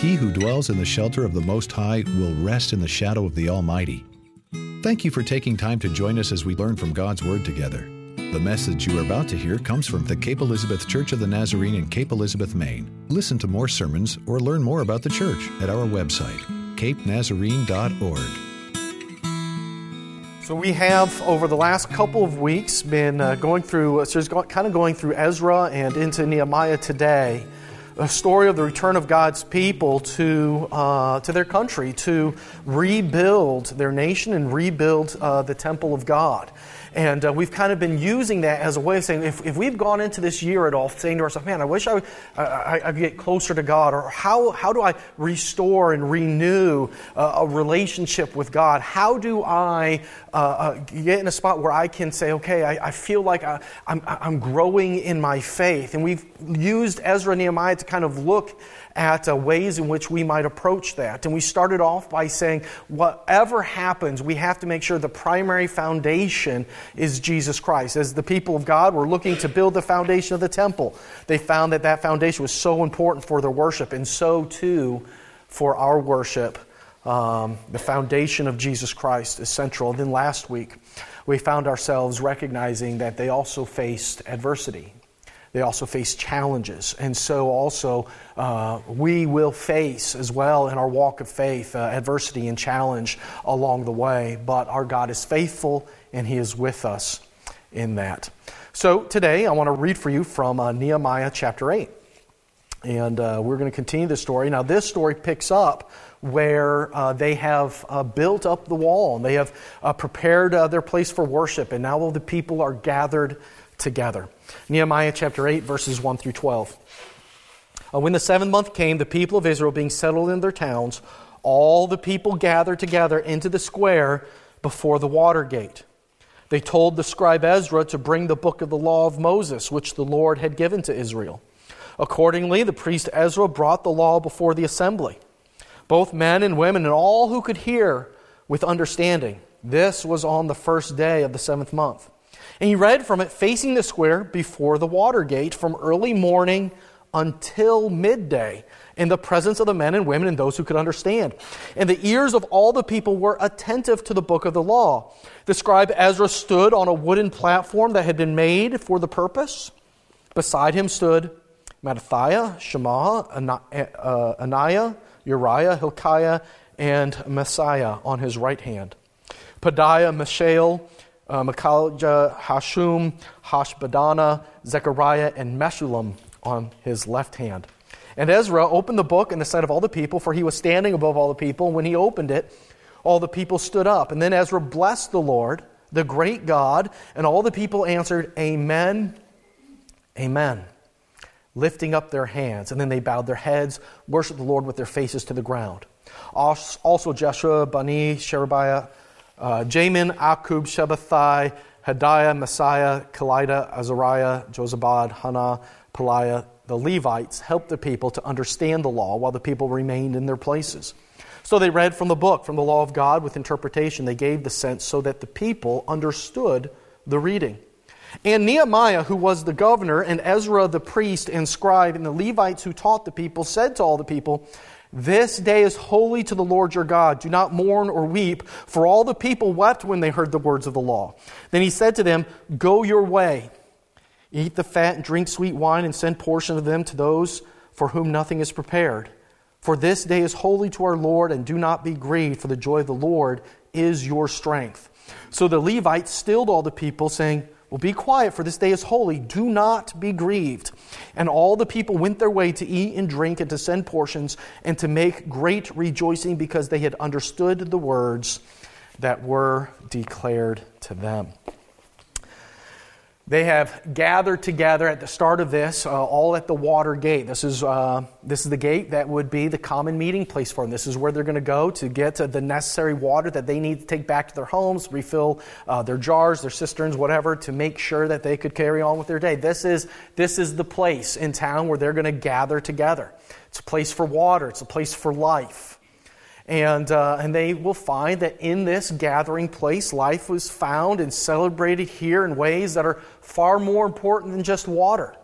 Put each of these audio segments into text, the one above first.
He who dwells in the shelter of the Most High will rest in the shadow of the Almighty. Thank you for taking time to join us as we learn from God's Word together. The message you are about to hear comes from the Cape Elizabeth Church of the Nazarene in Cape Elizabeth, Maine. Listen to more sermons or learn more about the church at our website, capenazarene.org. So we have over the last couple of weeks been uh, going through, so kind of going through Ezra and into Nehemiah today a story of the return of God's people to, uh, to their country, to rebuild their nation and rebuild uh, the temple of God. And uh, we've kind of been using that as a way of saying, if, if we've gone into this year at all saying to ourselves, man, I wish I, I, I get closer to God, or how, how do I restore and renew uh, a relationship with God? How do I uh, uh get in a spot where I can say, okay, I, I feel like I, I'm, I'm growing in my faith? And we've used Ezra and Nehemiah to kind of look at uh, ways in which we might approach that. And we started off by saying, whatever happens, we have to make sure the primary foundation is Jesus Christ. As the people of God were looking to build the foundation of the temple, they found that that foundation was so important for their worship, and so too for our worship. Um, the foundation of Jesus Christ is central. And then last week, we found ourselves recognizing that they also faced adversity they also face challenges. And so, also, uh, we will face as well in our walk of faith uh, adversity and challenge along the way. But our God is faithful and He is with us in that. So, today I want to read for you from uh, Nehemiah chapter 8. And uh, we're going to continue the story. Now, this story picks up where uh, they have uh, built up the wall and they have uh, prepared uh, their place for worship, and now all the people are gathered together. Nehemiah chapter 8, verses 1 through 12. Uh, when the seventh month came, the people of Israel being settled in their towns, all the people gathered together into the square before the water gate. They told the scribe Ezra to bring the book of the law of Moses, which the Lord had given to Israel. Accordingly, the priest Ezra brought the law before the assembly, both men and women, and all who could hear with understanding. This was on the first day of the seventh month. And he read from it facing the square before the water gate from early morning until midday in the presence of the men and women and those who could understand. And the ears of all the people were attentive to the book of the law. The scribe Ezra stood on a wooden platform that had been made for the purpose. Beside him stood Mattithiah, Shema, uh, Ananiah, Uriah, Hilkiah, and Maaseiah on his right hand. Pedaiah, Mishael, uh, Hashum, Hashbaddanah, Zechariah, and Meshullam on his left hand. And Ezra opened the book in the sight of all the people, for he was standing above all the people. When he opened it, all the people stood up. And then Ezra blessed the Lord, the great God, and all the people answered, Amen, Amen, lifting up their hands. And then they bowed their heads, worshiped the Lord with their faces to the ground. Also, Jeshua, Bani, Sherebiah, uh, Jamin, Akkub, Shabbethai, Hadiah, Maaseiah, Kelita, Azariah, Jozabad, Hannah, Pelaiah, the Levites helped the people to understand the law while the people remained in their places. So they read from the book, from the law of God with interpretation. They gave the sense so that the people understood the reading. And Nehemiah, who was the governor, and Ezra the priest and scribe, and the Levites who taught the people, said to all the people, this day is holy to the Lord your God. Do not mourn or weep, for all the people wept when they heard the words of the law. Then he said to them, Go your way, eat the fat and drink sweet wine, and send portion of them to those for whom nothing is prepared. For this day is holy to our Lord, and do not be grieved, for the joy of the Lord is your strength. So the Levites stilled all the people, saying, well, be quiet, for this day is holy. Do not be grieved. And all the people went their way to eat and drink and to send portions and to make great rejoicing because they had understood the words that were declared to them. They have gathered together at the start of this, uh, all at the water gate. This is, uh, this is the gate that would be the common meeting place for them. This is where they're going to go to get the necessary water that they need to take back to their homes, refill uh, their jars, their cisterns, whatever, to make sure that they could carry on with their day. This is, this is the place in town where they're going to gather together. It's a place for water, it's a place for life. And, uh, and they will find that in this gathering place, life was found and celebrated here in ways that are far more important than just water.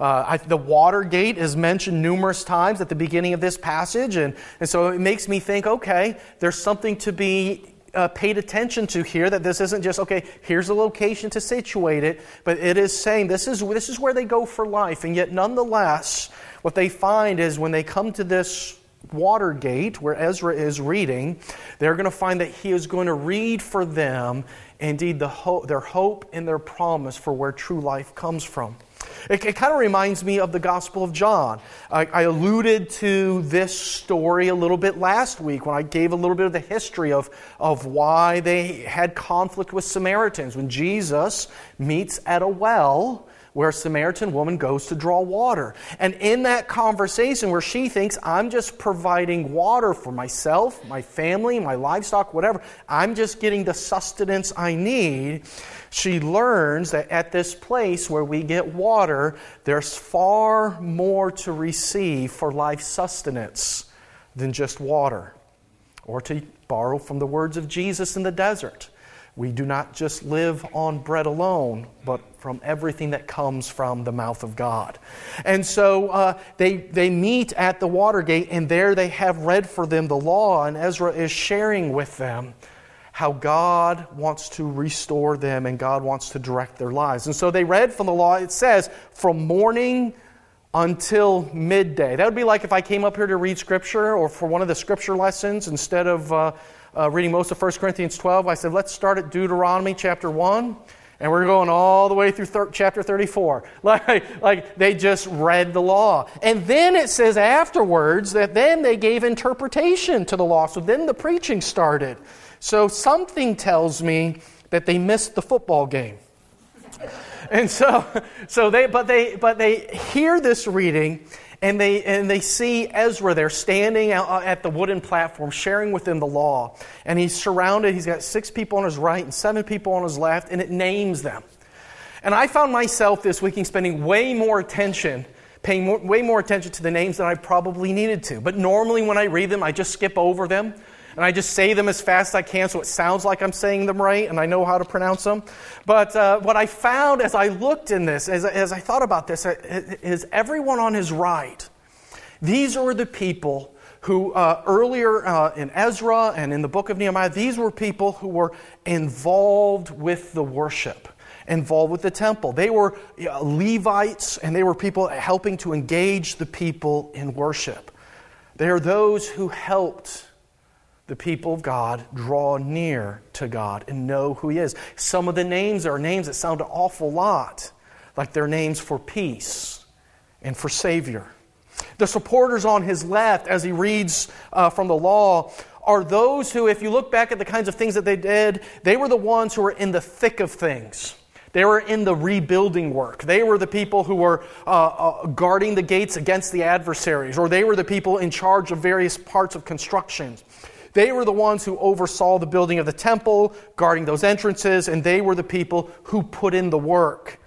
Uh, I, the Watergate is mentioned numerous times at the beginning of this passage, and, and so it makes me think okay, there's something to be uh, paid attention to here that this isn't just, okay, here's a location to situate it, but it is saying this is, this is where they go for life. And yet, nonetheless, what they find is when they come to this Watergate, where Ezra is reading, they're going to find that he is going to read for them, indeed, the hope, their hope and their promise for where true life comes from. It, it kind of reminds me of the Gospel of John. I, I, alluded to this story a little bit last week when I gave a little bit of the history of, of why they had conflict with Samaritans. When Jesus meets at a well, where a Samaritan woman goes to draw water. And in that conversation where she thinks, I'm just providing water for myself, my family, my livestock, whatever, I'm just getting the sustenance I need, she learns that at this place where we get water, there's far more to receive for life sustenance than just water. Or to borrow from the words of Jesus in the desert. We do not just live on bread alone, but from everything that comes from the mouth of God. And so uh, they, they meet at the Watergate, and there they have read for them the law, and Ezra is sharing with them how God wants to restore them and God wants to direct their lives. And so they read from the law, it says, from morning until midday. That would be like if I came up here to read Scripture or for one of the Scripture lessons, instead of uh, uh, reading most of 1 Corinthians 12, I said, let's start at Deuteronomy chapter 1. And we're going all the way through thir- chapter 34. Like, like they just read the law. And then it says afterwards that then they gave interpretation to the law. So then the preaching started. So something tells me that they missed the football game. And so, so they, but they, but they hear this reading and they, and they see Ezra there standing uh, at the wooden platform, sharing with them the law. And he's surrounded, he's got six people on his right and seven people on his left, and it names them. And I found myself this week spending way more attention, paying more, way more attention to the names than I probably needed to. But normally when I read them, I just skip over them and I just say them as fast as I can so it sounds like I'm saying them right and I know how to pronounce them. But uh, what I found as I looked in this, as, as I thought about this, uh, is everyone on his right. These are the people who uh, earlier uh, in Ezra and in the book of Nehemiah, these were people who were involved with the worship involved with the temple. They were Levites and they were people helping to engage the people in worship. They are those who helped the people of God draw near to God and know who He is. Some of the names are names that sound an awful lot like they're names for peace and for Savior. The supporters on his left, as he reads uh, from the law, are those who, if you look back at the kinds of things that they did, they were the ones who were in the thick of things. They were in the rebuilding work. They were the people who were uh, uh, guarding the gates against the adversaries, or they were the people in charge of various parts of construction. They were the ones who oversaw the building of the temple, guarding those entrances, and they were the people who put in the work.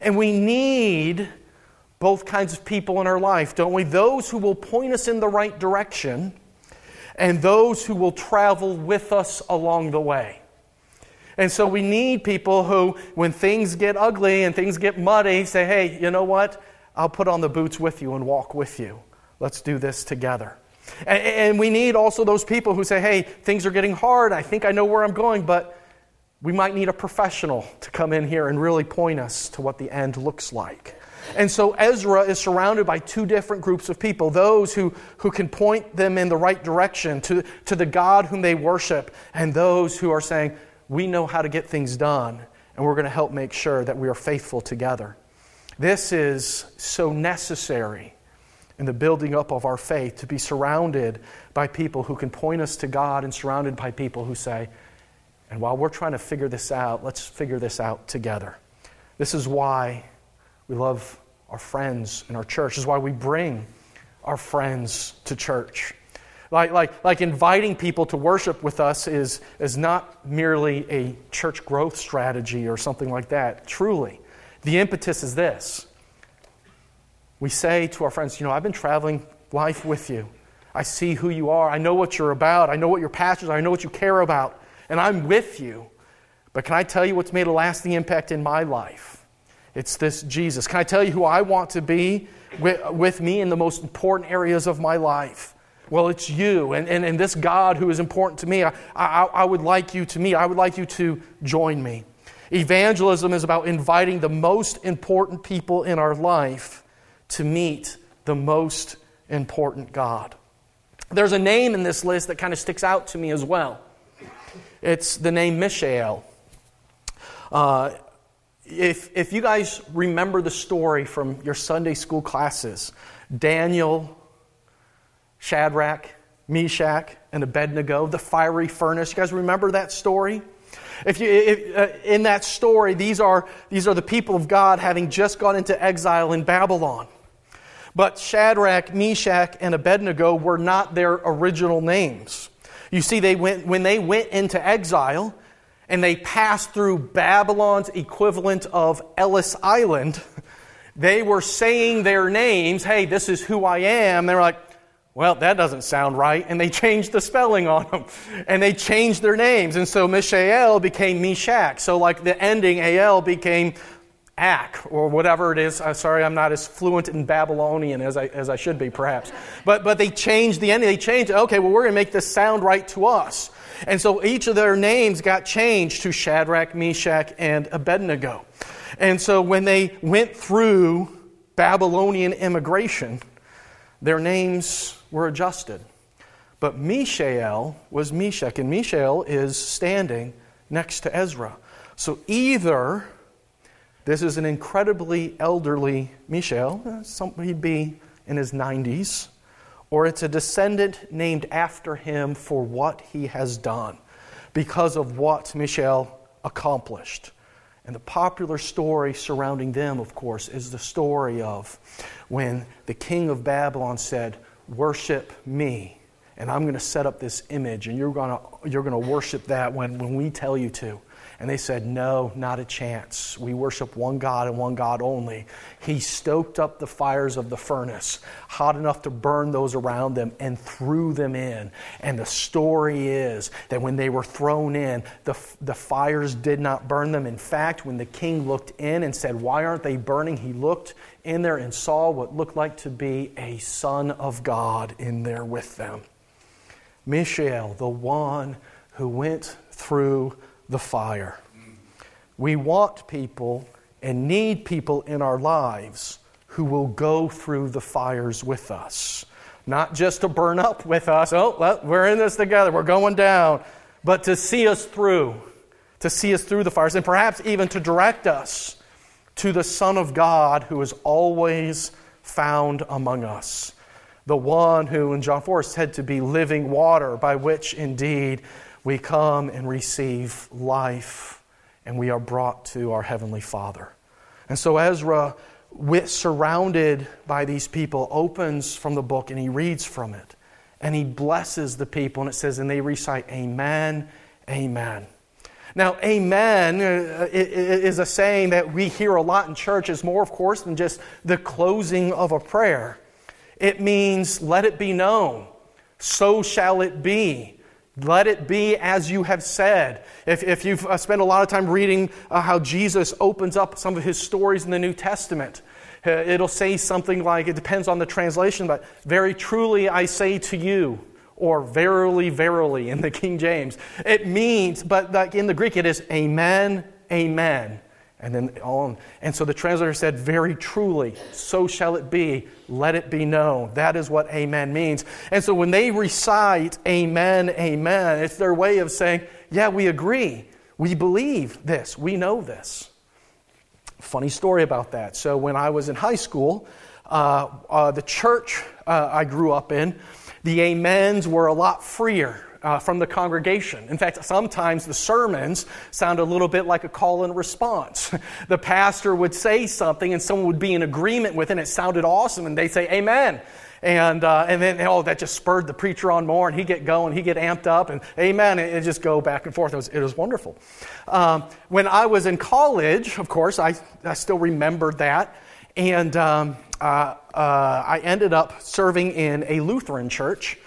And we need both kinds of people in our life, don't we? Those who will point us in the right direction and those who will travel with us along the way. And so we need people who, when things get ugly and things get muddy, say, hey, you know what? I'll put on the boots with you and walk with you. Let's do this together. And, we need also those people who say, hey, things are getting hard. I think I know where I'm going, but we might need a professional to come in here and really point us to what the end looks like. And so Ezra is surrounded by two different groups of people those who, who can point them in the right direction to, to the God whom they worship, and those who are saying, We know how to get things done, and we're going to help make sure that we are faithful together. This is so necessary in the building up of our faith, to be surrounded by people who can point us to God and surrounded by people who say, and while we're trying to figure this out, let's figure this out together. This is why we love our friends in our church. This is why we bring our friends to church. Like, like, like inviting people to worship with us is, is not merely a church growth strategy or something like that. Truly, the impetus is this we say to our friends, You know, I've been traveling life with you. I see who you are. I know what you're about. I know what your passions are. I know what you care about. And I'm with you. But can I tell you what's made a lasting impact in my life? It's this Jesus. Can I tell you who I want to be with, with me in the most important areas of my life? Well, it's you and, and, and this God who is important to me. I, I, I would like you to meet. I would like you to join me. Evangelism is about inviting the most important people in our life to meet the most important God. There's a name in this list that kind of sticks out to me as well. It's the name Mishael. Uh, if, if you guys remember the story from your Sunday school classes, Daniel, Shadrach, Meshach, and Abednego, the fiery furnace, you guys remember that story? If you, if, uh, in that story, these are, these are the people of God having just gone into exile in Babylon. But Shadrach, Meshach, and Abednego were not their original names. You see, they went, when they went into exile and they passed through Babylon's equivalent of Ellis Island, they were saying their names. Hey, this is who I am. They're like, well, that doesn't sound right. And they changed the spelling on them. And they changed their names. And so Mishael became Meshach. So, like the ending AL became Ak, or whatever it is. I'm sorry, I'm not as fluent in Babylonian as I, as I should be, perhaps. But, but they changed the ending. They changed, okay, well, we're going to make this sound right to us. And so each of their names got changed to Shadrach, Meshach, and Abednego. And so when they went through Babylonian immigration, their names were adjusted. But Mishael was Meshach, and Mishael is standing next to Ezra. So either this is an incredibly elderly Mishael. uh, he'd be in his 90s, or it's a descendant named after him for what he has done because of what Mishael accomplished. And the popular story surrounding them, of course, is the story of when the king of Babylon said, Worship me, and I'm going to set up this image, and you're going to, you're going to worship that when, when we tell you to. And they said, No, not a chance. We worship one God and one God only. He stoked up the fires of the furnace, hot enough to burn those around them, and threw them in. And the story is that when they were thrown in, the, the fires did not burn them. In fact, when the king looked in and said, Why aren't they burning? He looked in there and saw what looked like to be a son of God in there with them. Mishael, the one who went through the fire. We want people and need people in our lives who will go through the fires with us. Not just to burn up with us, oh, well, we're in this together, we're going down, but to see us through, to see us through the fires, and perhaps even to direct us to the Son of God who is always found among us. The one who in John 4 is said to be living water, by which indeed we come and receive life and we are brought to our Heavenly Father. And so Ezra, with, surrounded by these people, opens from the book and he reads from it. And he blesses the people, and it says, and they recite, Amen, Amen. Now, amen uh, is a saying that we hear a lot in church. It's more, of course, than just the closing of a prayer. It means, let it be known, so shall it be. Let it be as you have said. If, if you've uh, spent a lot of time reading uh, how Jesus opens up some of his stories in the New Testament, uh, it'll say something like, it depends on the translation, but very truly I say to you, or verily, verily in the King James. It means, but like in the Greek, it is amen, amen. And then on. And so the translator said, Very truly, so shall it be. Let it be known. That is what amen means. And so when they recite amen, amen, it's their way of saying, Yeah, we agree. We believe this. We know this. Funny story about that. So when I was in high school, uh, uh, the church uh, I grew up in, the amens were a lot freer uh, from the congregation. In fact, sometimes the sermons sound a little bit like a call and response. the pastor would say something and someone would be in agreement with it, and it sounded awesome, and they'd say, Amen. And, uh, and then, oh, that just spurred the preacher on more, and he'd get going, he'd get amped up, and amen, and it just go back and forth. It was, it was wonderful. Um, when I was in college, of course, I, I still remembered that, and um, uh, uh, I ended up serving in a Lutheran church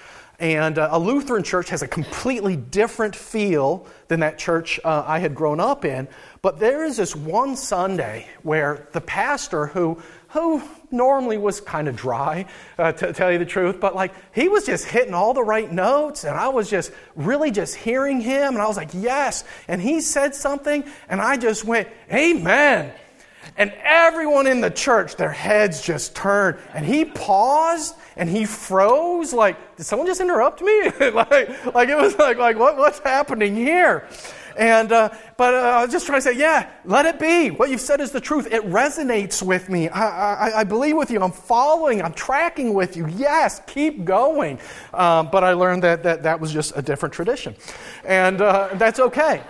And uh, a Lutheran church has a completely different feel than that church uh, I had grown up in. But there is this one Sunday where the pastor, who, who normally was kind of dry, uh, to tell you the truth, but like he was just hitting all the right notes, and I was just really just hearing him, and I was like, yes. And he said something, and I just went, Amen. And everyone in the church, their heads just turned. And he paused and he froze. Like, did someone just interrupt me? like, like it was like, like what, what's happening here? And, uh, but uh, I was just trying to say, yeah, let it be. What you've said is the truth. It resonates with me. I, I, I believe with you. I'm following. I'm tracking with you. Yes, keep going. Um, but I learned that, that that was just a different tradition. And uh, that's okay.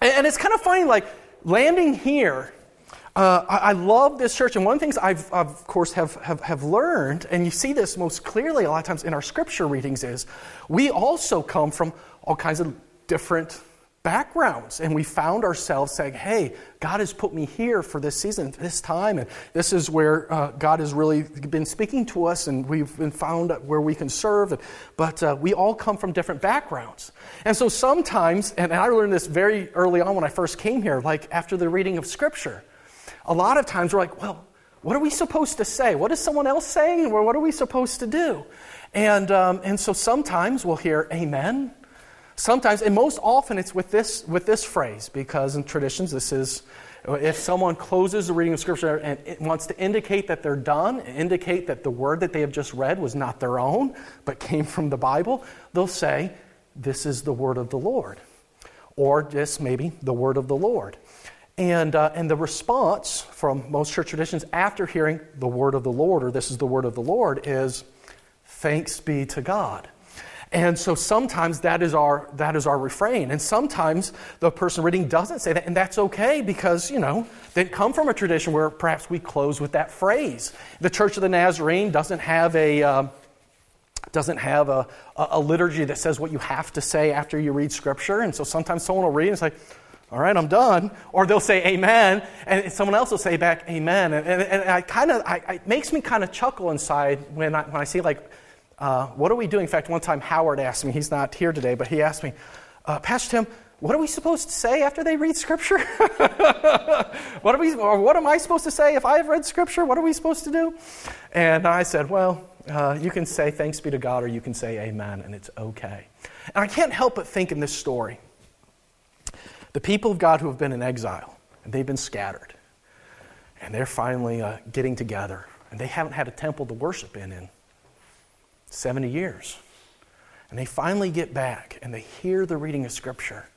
And, and it's kind of funny, like, landing here uh, I, I, love this church, and one of the things I've, of course, have, have, have learned, and you see this most clearly a lot of times in our scripture readings, is we also come from all kinds of different backgrounds. And we found ourselves saying, hey, God has put me here for this season, this time, and this is where uh, God has really been speaking to us, and we've been found where we can serve. But uh, we all come from different backgrounds. And so sometimes, and I learned this very early on when I first came here, like after the reading of Scripture a lot of times we're like, well, what are we supposed to say? What is someone else saying? Or what are we supposed to do? And, um, and so sometimes we'll hear amen. Sometimes, and most often it's with this, with this phrase, because in traditions, this is if someone closes the reading of Scripture and wants to indicate that they're done, indicate that the word that they have just read was not their own, but came from the Bible, they'll say, This is the word of the Lord. Or just maybe the word of the Lord. And, uh, and the response from most church traditions after hearing the word of the Lord, or this is the word of the Lord, is thanks be to God. And so sometimes that is our that is our refrain. And sometimes the person reading doesn't say that, and that's okay because, you know, they come from a tradition where perhaps we close with that phrase. The Church of the Nazarene doesn't have a uh, doesn't have a, a liturgy that says what you have to say after you read Scripture. And so sometimes someone will read and like, all right, I'm done. Or they'll say amen, and someone else will say back amen. And, and, and I kind of, it makes me kind of chuckle inside when I, when I see, like, uh, what are we doing? In fact, one time Howard asked me, he's not here today, but he asked me, uh, Pastor Tim, what are we supposed to say after they read Scripture? what, are we, or what am I supposed to say if I've read Scripture? What are we supposed to do? And I said, well, uh, you can say thanks be to God, or you can say amen, and it's okay. And I can't help but think in this story the people of God who have been in exile, and they've been scattered, and they're finally uh, getting together, and they haven't had a temple to worship in in 70 years. And they finally get back and they hear the reading of Scripture,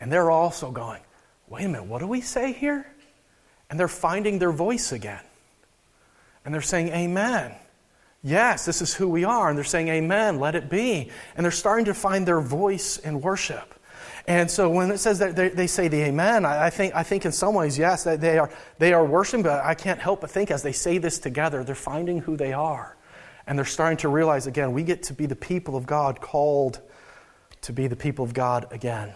and they're also going, wait a minute, what do we say here? And they're finding their voice again. And they're saying, Amen. Yes, this is who we are. And they're saying, Amen, let it be. And they're starting to find their voice in worship. And so when it says that they, they say the amen, I, I, think, I think in some ways, yes, that they are, they are worshiping, but I can't help but think as they say this together, they're finding who they are. And they're starting to realize again, we get to be the people of God called to be the people of God again.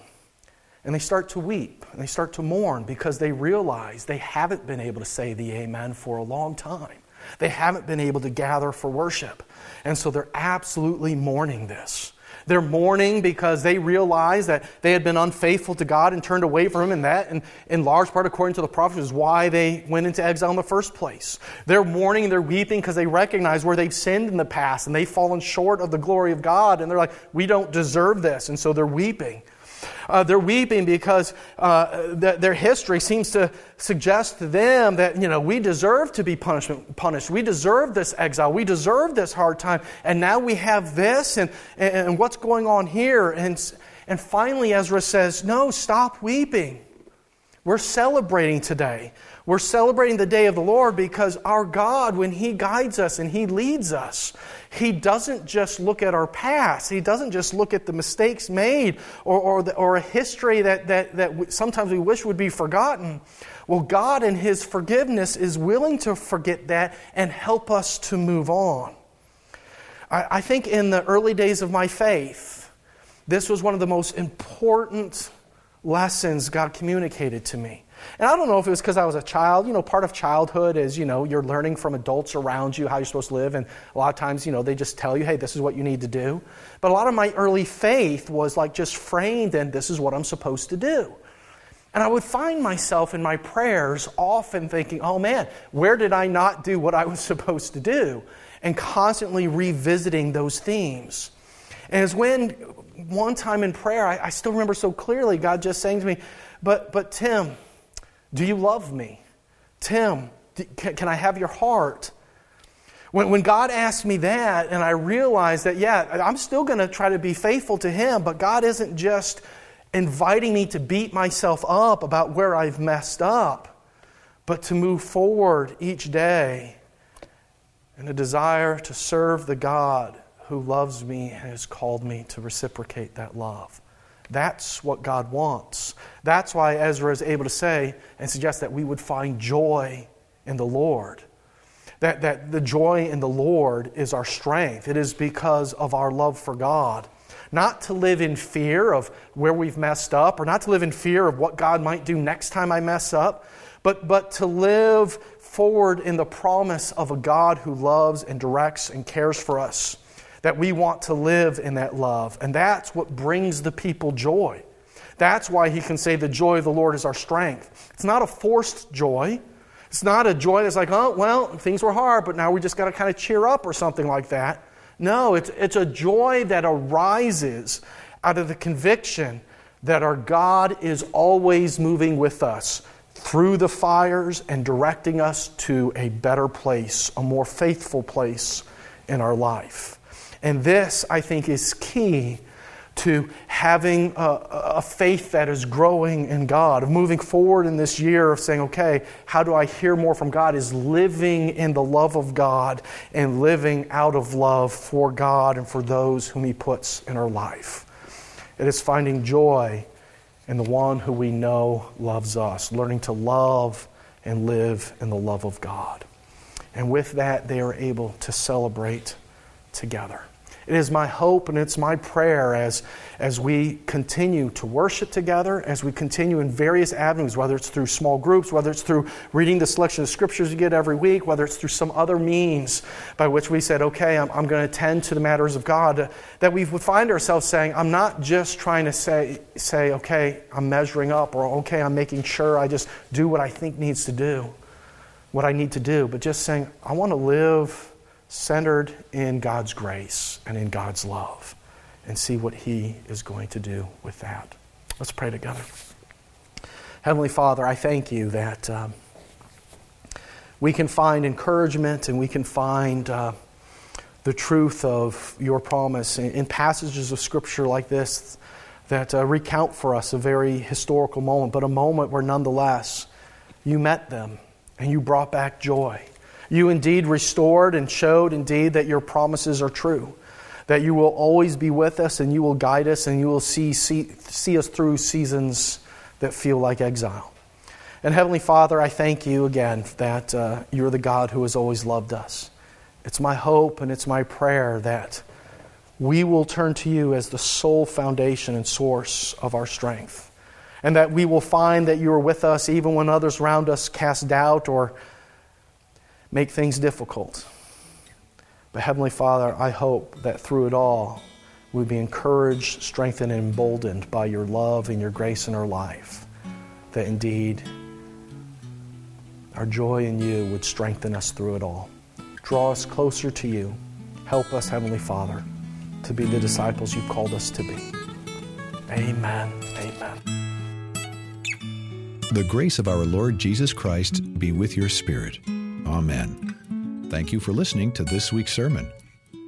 And they start to weep and they start to mourn because they realize they haven't been able to say the amen for a long time. They haven't been able to gather for worship. And so they're absolutely mourning this. They're mourning because they realize that they had been unfaithful to God and turned away from Him, and that, and in large part, according to the prophets, is why they went into exile in the first place. They're mourning they're weeping because they recognize where they've sinned in the past and they've fallen short of the glory of God, and they're like, we don't deserve this, and so they're weeping. Uh, they're weeping because uh, th- their history seems to suggest to them that, you know, we deserve to be punishment, punished. We deserve this exile. We deserve this hard time. And now we have this, and, and, and what's going on here? And, and finally, Ezra says, no, stop weeping. We're celebrating today. We're celebrating the day of the Lord because our God, when He guides us and He leads us, He doesn't just look at our past. He doesn't just look at the mistakes made or, or, the, or a history that, that, that sometimes we wish would be forgotten. Well, God, in His forgiveness, is willing to forget that and help us to move on. I, I think in the early days of my faith, this was one of the most important lessons God communicated to me. And I don't know if it was because I was a child. You know, part of childhood is, you know, you're learning from adults around you how you're supposed to live. And a lot of times, you know, they just tell you, hey, this is what you need to do. But a lot of my early faith was like just framed in this is what I'm supposed to do. And I would find myself in my prayers often thinking, oh man, where did I not do what I was supposed to do? And constantly revisiting those themes. And it's when one time in prayer, I, I still remember so clearly God just saying to me, but, but Tim, do you love me? Tim, can, can I have your heart? When, when God asked me that, and I realized that, yeah, I'm still going to try to be faithful to Him, but God isn't just inviting me to beat myself up about where I've messed up, but to move forward each day in a desire to serve the God who loves me and has called me to reciprocate that love. That's what God wants. That's why Ezra is able to say and suggest that we would find joy in the Lord. That, that the joy in the Lord is our strength. It is because of our love for God. Not to live in fear of where we've messed up, or not to live in fear of what God might do next time I mess up, but, but to live forward in the promise of a God who loves and directs and cares for us that we want to live in that love. And that's what brings the people joy. That's why he can say, The joy of the Lord is our strength. It's not a forced joy. It's not a joy that's like, oh, well, things were hard, but now we just got to kind of cheer up or something like that. No, it's, it's a joy that arises out of the conviction that our God is always moving with us through the fires and directing us to a better place, a more faithful place in our life. And this, I think, is key to having a, a, faith that is growing in God, of moving forward in this year of saying, okay, how do I hear more from God? Is living in the love of God and living out of love for God and for those whom He puts in our life. It is finding joy in the one who we know loves us, learning to love and live in the love of God. And with that, they are able to celebrate together. It is my hope and it's my prayer as, as we continue to worship together, as we continue in various avenues, whether it's through small groups, whether it's through reading the selection of scriptures you get every week, whether it's through some other means by which we said, okay, I'm, I'm going to attend to the matters of God, that we would find ourselves saying, I'm not just trying to say, say, okay, I'm measuring up, or okay, I'm making sure I just do what I think needs to do, what I need to do, but just saying, I want to live centered in God's grace and in God's love and see what He is going to do with that. Let's pray together. Heavenly Father, I thank you that um, we can find encouragement and we can find uh, the truth of your promise in, in, passages of Scripture like this that uh, recount for us a very historical moment, but a moment where nonetheless you met them and you brought back joy you indeed restored and showed indeed that your promises are true, that you will always be with us and you will guide us and you will see, see, see us through seasons that feel like exile. And Heavenly Father, I thank you again that uh, you're the God who has always loved us. It's my hope and it's my prayer that we will turn to you as the sole foundation and source of our strength. And that we will find that you are with us even when others around us cast doubt or make things difficult. But Heavenly Father, I hope that through it all, we be encouraged, strengthened, and emboldened by your love and your grace in our life. That indeed, our joy in you would strengthen us through it all. Draw us closer to you. Help us, Heavenly Father, to be the disciples you've called us to be. Amen. Amen. The grace of our Lord Jesus Christ be with your spirit. Amen. Thank you for listening to this week's sermon.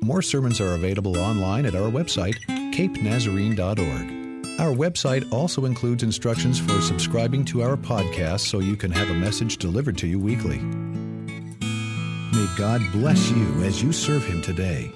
More sermons are available online at our website, capenazarene.org. Our website also includes instructions for subscribing to our podcast so you can have a message delivered to you weekly. May God bless you as you serve Him today.